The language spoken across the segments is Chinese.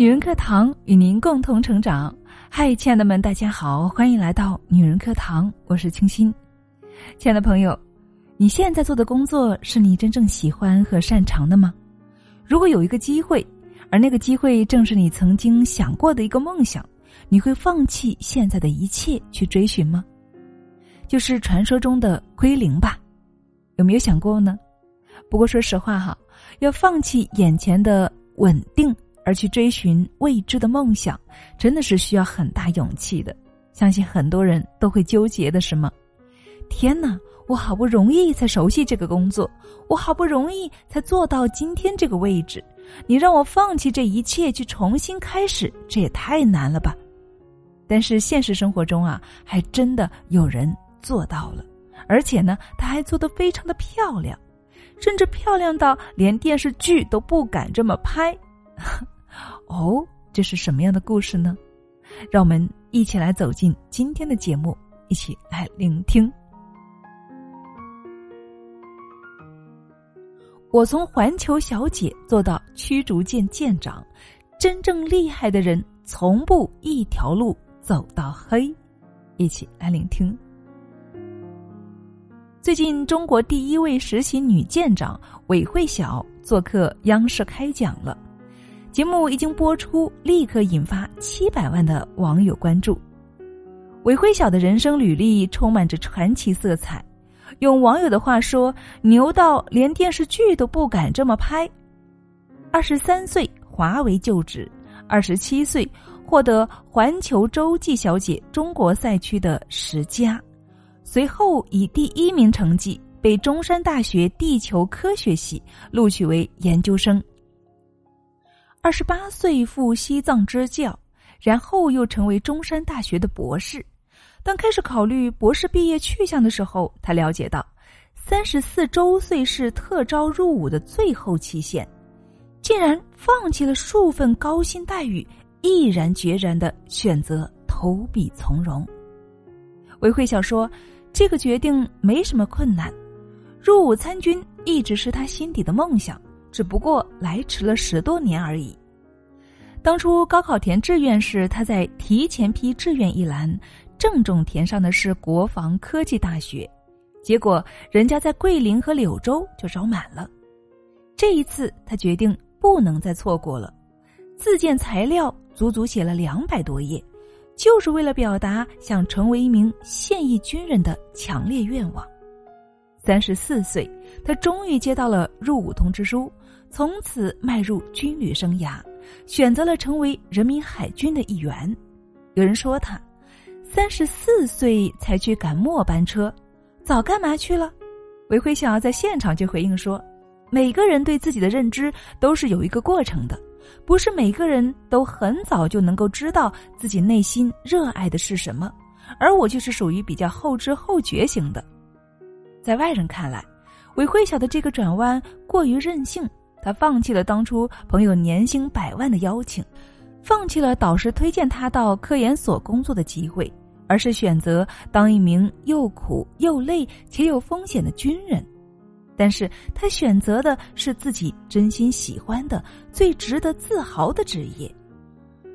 女人课堂与您共同成长。嗨，亲爱的们，大家好，欢迎来到女人课堂，我是清新。亲爱的朋友，你现在做的工作是你真正喜欢和擅长的吗？如果有一个机会，而那个机会正是你曾经想过的一个梦想，你会放弃现在的一切去追寻吗？就是传说中的归零吧？有没有想过呢？不过说实话哈，要放弃眼前的稳定。而去追寻未知的梦想，真的是需要很大勇气的。相信很多人都会纠结的是吗？天哪，我好不容易才熟悉这个工作，我好不容易才做到今天这个位置，你让我放弃这一切去重新开始，这也太难了吧？但是现实生活中啊，还真的有人做到了，而且呢，他还做得非常的漂亮，甚至漂亮到连电视剧都不敢这么拍。哦，这是什么样的故事呢？让我们一起来走进今天的节目，一起来聆听。我从环球小姐做到驱逐舰舰长，真正厉害的人从不一条路走到黑。一起来聆听。最近，中国第一位实习女舰长韦慧晓做客央视开讲了。节目一经播出，立刻引发七百万的网友关注。韦慧晓的人生履历充满着传奇色彩，用网友的话说，牛到连电视剧都不敢这么拍。二十三岁华为就职，二十七岁获得环球洲际小姐中国赛区的十佳，随后以第一名成绩被中山大学地球科学系录取为研究生。二十八岁赴西藏支教，然后又成为中山大学的博士。当开始考虑博士毕业去向的时候，他了解到，三十四周岁是特招入伍的最后期限，竟然放弃了数份高薪待遇，毅然决然的选择投笔从戎。韦慧晓说：“这个决定没什么困难，入伍参军一直是他心底的梦想。”只不过来迟了十多年而已。当初高考填志愿时，他在提前批志愿一栏郑重填上的是国防科技大学，结果人家在桂林和柳州就招满了。这一次他决定不能再错过了，自荐材料足足写了两百多页，就是为了表达想成为一名现役军人的强烈愿望。三十四岁，他终于接到了入伍通知书。从此迈入军旅生涯，选择了成为人民海军的一员。有人说他三十四岁才去赶末班车，早干嘛去了？韦慧晓在现场就回应说：“每个人对自己的认知都是有一个过程的，不是每个人都很早就能够知道自己内心热爱的是什么。而我就是属于比较后知后觉型的。在外人看来，韦慧晓的这个转弯过于任性。”他放弃了当初朋友年薪百万的邀请，放弃了导师推荐他到科研所工作的机会，而是选择当一名又苦又累且有风险的军人。但是他选择的是自己真心喜欢的、最值得自豪的职业。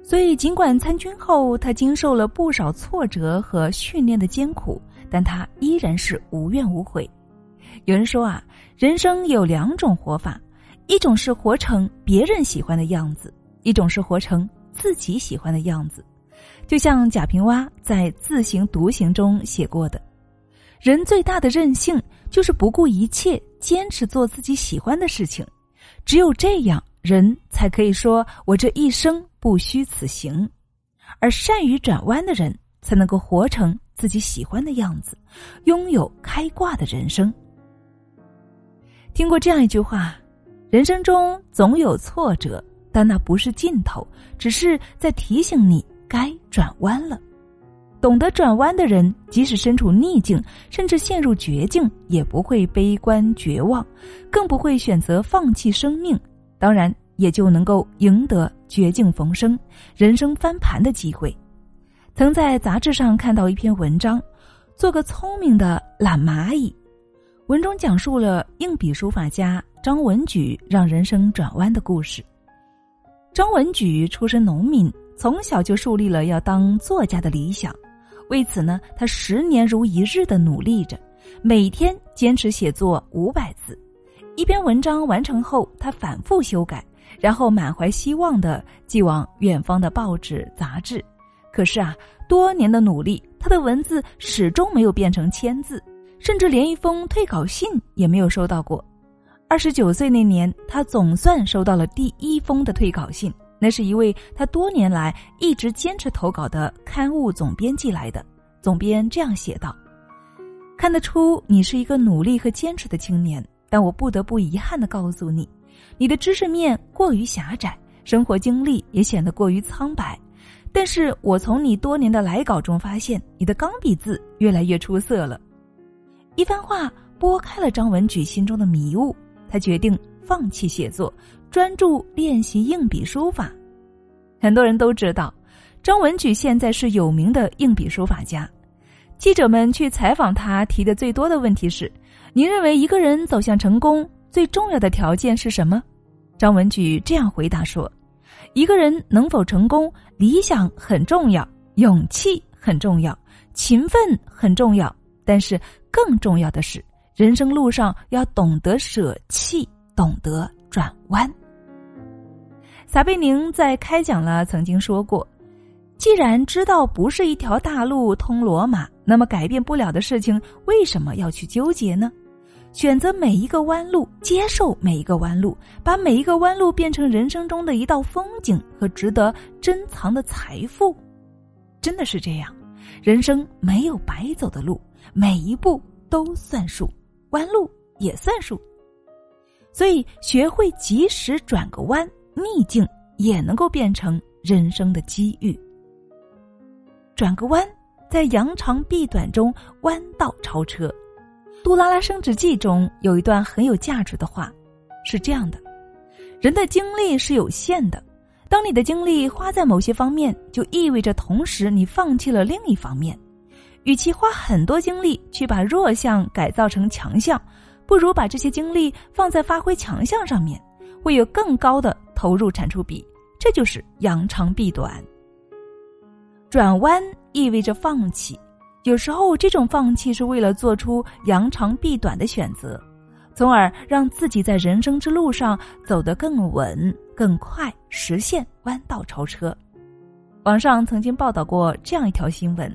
所以，尽管参军后他经受了不少挫折和训练的艰苦，但他依然是无怨无悔。有人说啊，人生有两种活法。一种是活成别人喜欢的样子，一种是活成自己喜欢的样子。就像贾平凹在《自行独行》中写过的：“人最大的任性就是不顾一切坚持做自己喜欢的事情，只有这样，人才可以说我这一生不虚此行。而善于转弯的人，才能够活成自己喜欢的样子，拥有开挂的人生。”听过这样一句话。人生中总有挫折，但那不是尽头，只是在提醒你该转弯了。懂得转弯的人，即使身处逆境，甚至陷入绝境，也不会悲观绝望，更不会选择放弃生命。当然，也就能够赢得绝境逢生、人生翻盘的机会。曾在杂志上看到一篇文章，《做个聪明的懒蚂蚁》，文中讲述了硬笔书法家。张文举让人生转弯的故事。张文举出身农民，从小就树立了要当作家的理想。为此呢，他十年如一日的努力着，每天坚持写作五百字。一篇文章完成后，他反复修改，然后满怀希望的寄往远方的报纸杂志。可是啊，多年的努力，他的文字始终没有变成签字，甚至连一封退稿信也没有收到过。二十九岁那年，他总算收到了第一封的退稿信，那是一位他多年来一直坚持投稿的刊物总编寄来的。总编这样写道：“看得出你是一个努力和坚持的青年，但我不得不遗憾的告诉你，你的知识面过于狭窄，生活经历也显得过于苍白。但是我从你多年的来稿中发现，你的钢笔字越来越出色了。”一番话拨开了张文举心中的迷雾。他决定放弃写作，专注练习硬笔书法。很多人都知道，张文举现在是有名的硬笔书法家。记者们去采访他，提的最多的问题是：“您认为一个人走向成功最重要的条件是什么？”张文举这样回答说：“一个人能否成功，理想很重要，勇气很重要，勤奋很重要，但是更重要的是。”人生路上要懂得舍弃，懂得转弯。撒贝宁在开讲了曾经说过：“既然知道不是一条大路通罗马，那么改变不了的事情，为什么要去纠结呢？选择每一个弯路，接受每一个弯路，把每一个弯路变成人生中的一道风景和值得珍藏的财富，真的是这样。人生没有白走的路，每一步都算数。”弯路也算数，所以学会及时转个弯，逆境也能够变成人生的机遇。转个弯，在扬长避短中弯道超车。《杜拉拉升职记》中有一段很有价值的话，是这样的：人的精力是有限的，当你的精力花在某些方面，就意味着同时你放弃了另一方面。与其花很多精力去把弱项改造成强项，不如把这些精力放在发挥强项上面，会有更高的投入产出比。这就是扬长避短。转弯意味着放弃，有时候这种放弃是为了做出扬长避短的选择，从而让自己在人生之路上走得更稳、更快，实现弯道超车。网上曾经报道过这样一条新闻。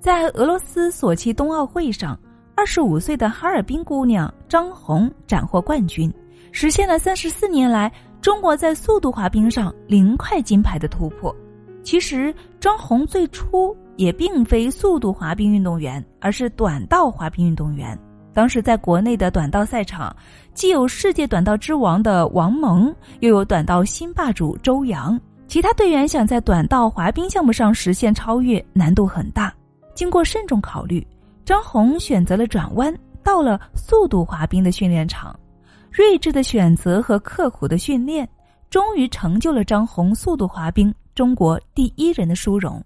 在俄罗斯索契冬奥会上，二十五岁的哈尔滨姑娘张红斩获冠军，实现了三十四年来中国在速度滑冰上零块金牌的突破。其实，张红最初也并非速度滑冰运动员，而是短道滑冰运动员。当时在国内的短道赛场，既有世界短道之王的王蒙，又有短道新霸主周洋，其他队员想在短道滑冰项目上实现超越，难度很大。经过慎重考虑，张红选择了转弯，到了速度滑冰的训练场。睿智的选择和刻苦的训练，终于成就了张红速度滑冰中国第一人的殊荣。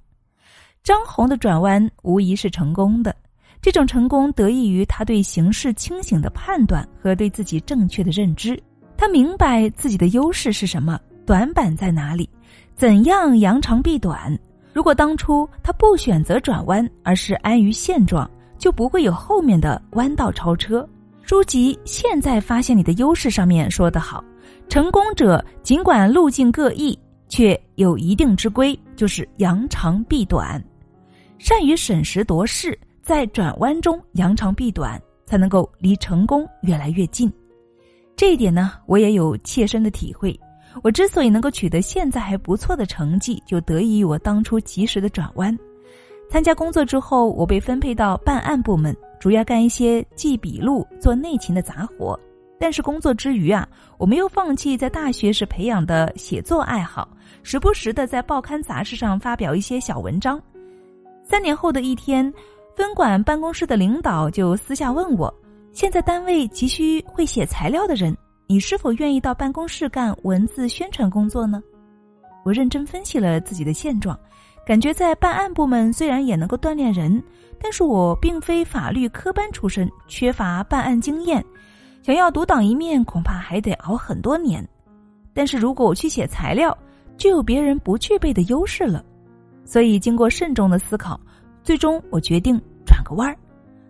张红的转弯无疑是成功的，这种成功得益于他对形势清醒的判断和对自己正确的认知。他明白自己的优势是什么，短板在哪里，怎样扬长避短。如果当初他不选择转弯，而是安于现状，就不会有后面的弯道超车。书籍《现在发现你的优势》上面说得好：成功者尽管路径各异，却有一定之规，就是扬长避短，善于审时度势，在转弯中扬长避短，才能够离成功越来越近。这一点呢，我也有切身的体会。我之所以能够取得现在还不错的成绩，就得益于我当初及时的转弯。参加工作之后，我被分配到办案部门，主要干一些记笔录、做内勤的杂活。但是工作之余啊，我没有放弃在大学时培养的写作爱好，时不时的在报刊杂志上发表一些小文章。三年后的一天，分管办公室的领导就私下问我：“现在单位急需会写材料的人。”你是否愿意到办公室干文字宣传工作呢？我认真分析了自己的现状，感觉在办案部门虽然也能够锻炼人，但是我并非法律科班出身，缺乏办案经验，想要独当一面恐怕还得熬很多年。但是如果我去写材料，就有别人不具备的优势了。所以经过慎重的思考，最终我决定转个弯儿，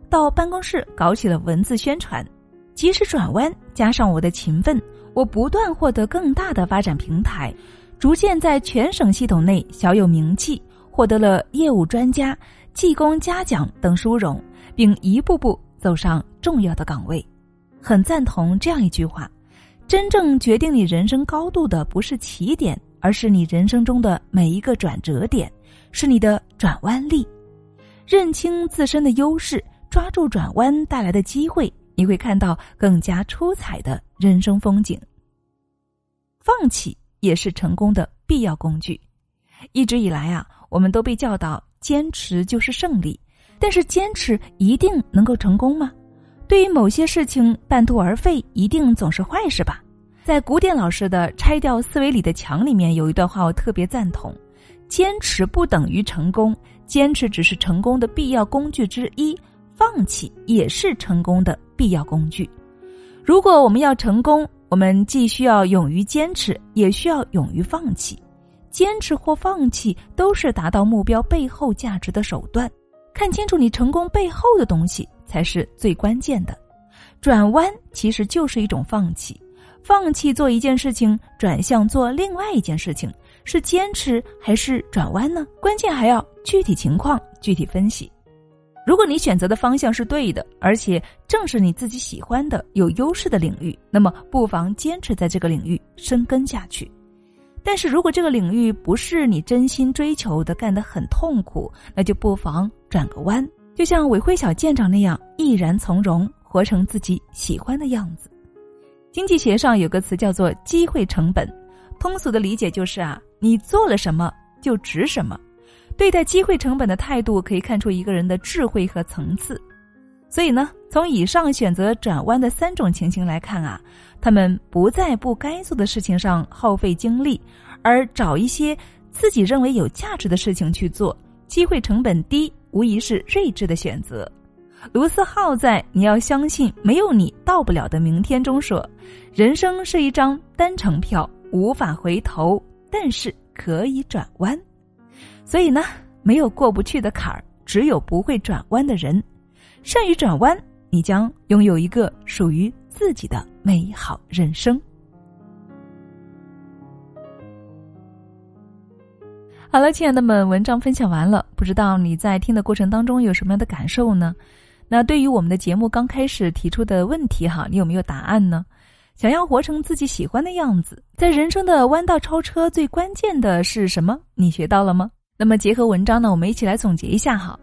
到办公室搞起了文字宣传。及时转弯，加上我的勤奋，我不断获得更大的发展平台，逐渐在全省系统内小有名气，获得了业务专家、技工嘉奖等殊荣，并一步步走上重要的岗位。很赞同这样一句话：真正决定你人生高度的不是起点，而是你人生中的每一个转折点，是你的转弯力。认清自身的优势，抓住转弯带来的机会。你会看到更加出彩的人生风景。放弃也是成功的必要工具。一直以来啊，我们都被教导坚持就是胜利，但是坚持一定能够成功吗？对于某些事情半途而废，一定总是坏事吧？在古典老师的《拆掉思维里的墙》里面有一段话，我特别赞同：坚持不等于成功，坚持只是成功的必要工具之一。放弃也是成功的必要工具。如果我们要成功，我们既需要勇于坚持，也需要勇于放弃。坚持或放弃都是达到目标背后价值的手段。看清楚你成功背后的东西才是最关键的。转弯其实就是一种放弃，放弃做一件事情，转向做另外一件事情，是坚持还是转弯呢？关键还要具体情况具体分析。如果你选择的方向是对的，而且正是你自己喜欢的、有优势的领域，那么不妨坚持在这个领域深耕下去。但是如果这个领域不是你真心追求的，干得很痛苦，那就不妨转个弯，就像韦辉小舰长那样，毅然从容，活成自己喜欢的样子。经济学上有个词叫做“机会成本”，通俗的理解就是啊，你做了什么就值什么。对待机会成本的态度，可以看出一个人的智慧和层次。所以呢，从以上选择转弯的三种情形来看啊，他们不在不该做的事情上耗费精力，而找一些自己认为有价值的事情去做，机会成本低，无疑是睿智的选择。卢思浩在《你要相信没有你到不了的明天》中说：“人生是一张单程票，无法回头，但是可以转弯。”所以呢，没有过不去的坎儿，只有不会转弯的人。善于转弯，你将拥有一个属于自己的美好人生。好了，亲爱的们，文章分享完了，不知道你在听的过程当中有什么样的感受呢？那对于我们的节目刚开始提出的问题哈，你有没有答案呢？想要活成自己喜欢的样子，在人生的弯道超车，最关键的是什么？你学到了吗？那么结合文章呢，我们一起来总结一下哈。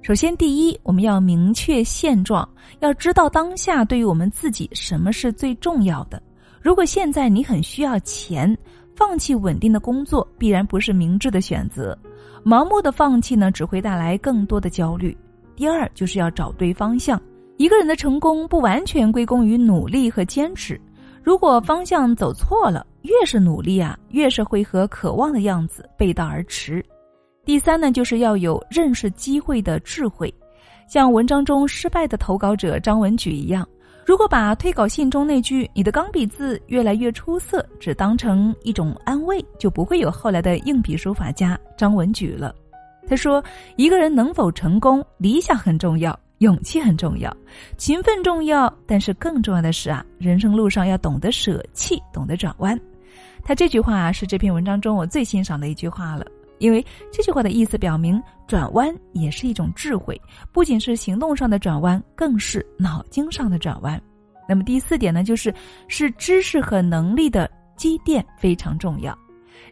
首先，第一，我们要明确现状，要知道当下对于我们自己什么是最重要的。如果现在你很需要钱，放弃稳定的工作必然不是明智的选择。盲目的放弃呢，只会带来更多的焦虑。第二，就是要找对方向。一个人的成功不完全归功于努力和坚持，如果方向走错了，越是努力啊，越是会和渴望的样子背道而驰。第三呢，就是要有认识机会的智慧，像文章中失败的投稿者张文举一样，如果把推稿信中那句“你的钢笔字越来越出色”只当成一种安慰，就不会有后来的硬笔书法家张文举了。他说：“一个人能否成功，理想很重要，勇气很重要，勤奋重要，但是更重要的是啊，人生路上要懂得舍弃，懂得转弯。”他这句话是这篇文章中我最欣赏的一句话了。因为这句话的意思表明，转弯也是一种智慧，不仅是行动上的转弯，更是脑筋上的转弯。那么第四点呢，就是是知识和能力的积淀非常重要。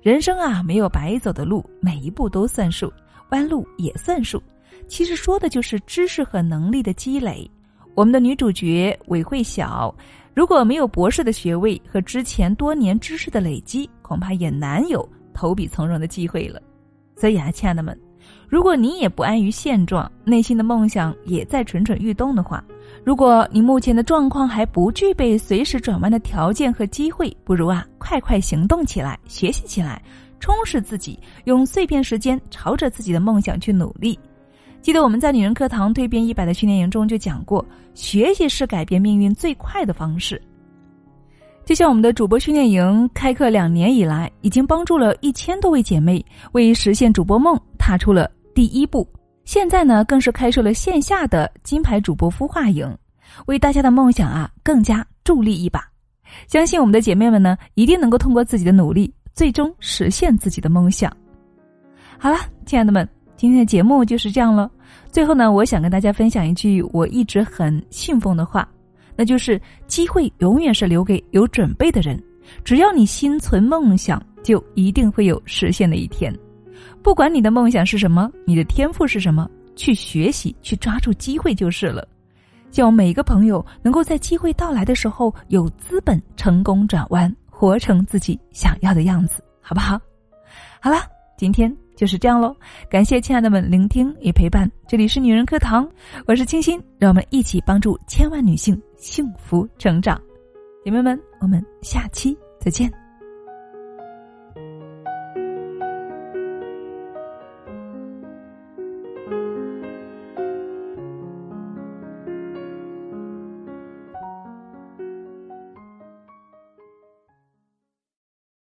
人生啊，没有白走的路，每一步都算数，弯路也算数。其实说的就是知识和能力的积累。我们的女主角韦慧晓，如果没有博士的学位和之前多年知识的累积，恐怕也难有投笔从戎的机会了。所以啊，亲爱的们，如果你也不安于现状，内心的梦想也在蠢蠢欲动的话，如果你目前的状况还不具备随时转弯的条件和机会，不如啊，快快行动起来，学习起来，充实自己，用碎片时间朝着自己的梦想去努力。记得我们在女人课堂蜕变一百的训练营中就讲过，学习是改变命运最快的方式。就像我们的主播训练营开课两年以来，已经帮助了一千多位姐妹为实现主播梦踏出了第一步。现在呢，更是开设了线下的金牌主播孵化营，为大家的梦想啊更加助力一把。相信我们的姐妹们呢，一定能够通过自己的努力，最终实现自己的梦想。好了，亲爱的们，今天的节目就是这样了。最后呢，我想跟大家分享一句我一直很信奉的话。那就是机会永远是留给有准备的人，只要你心存梦想，就一定会有实现的一天。不管你的梦想是什么，你的天赋是什么，去学习，去抓住机会就是了。希望每一个朋友能够在机会到来的时候有资本成功转弯，活成自己想要的样子，好不好？好了，今天。就是这样喽，感谢亲爱的们聆听与陪伴，这里是女人课堂，我是清新，让我们一起帮助千万女性幸福成长，姐妹们，我们下期再见。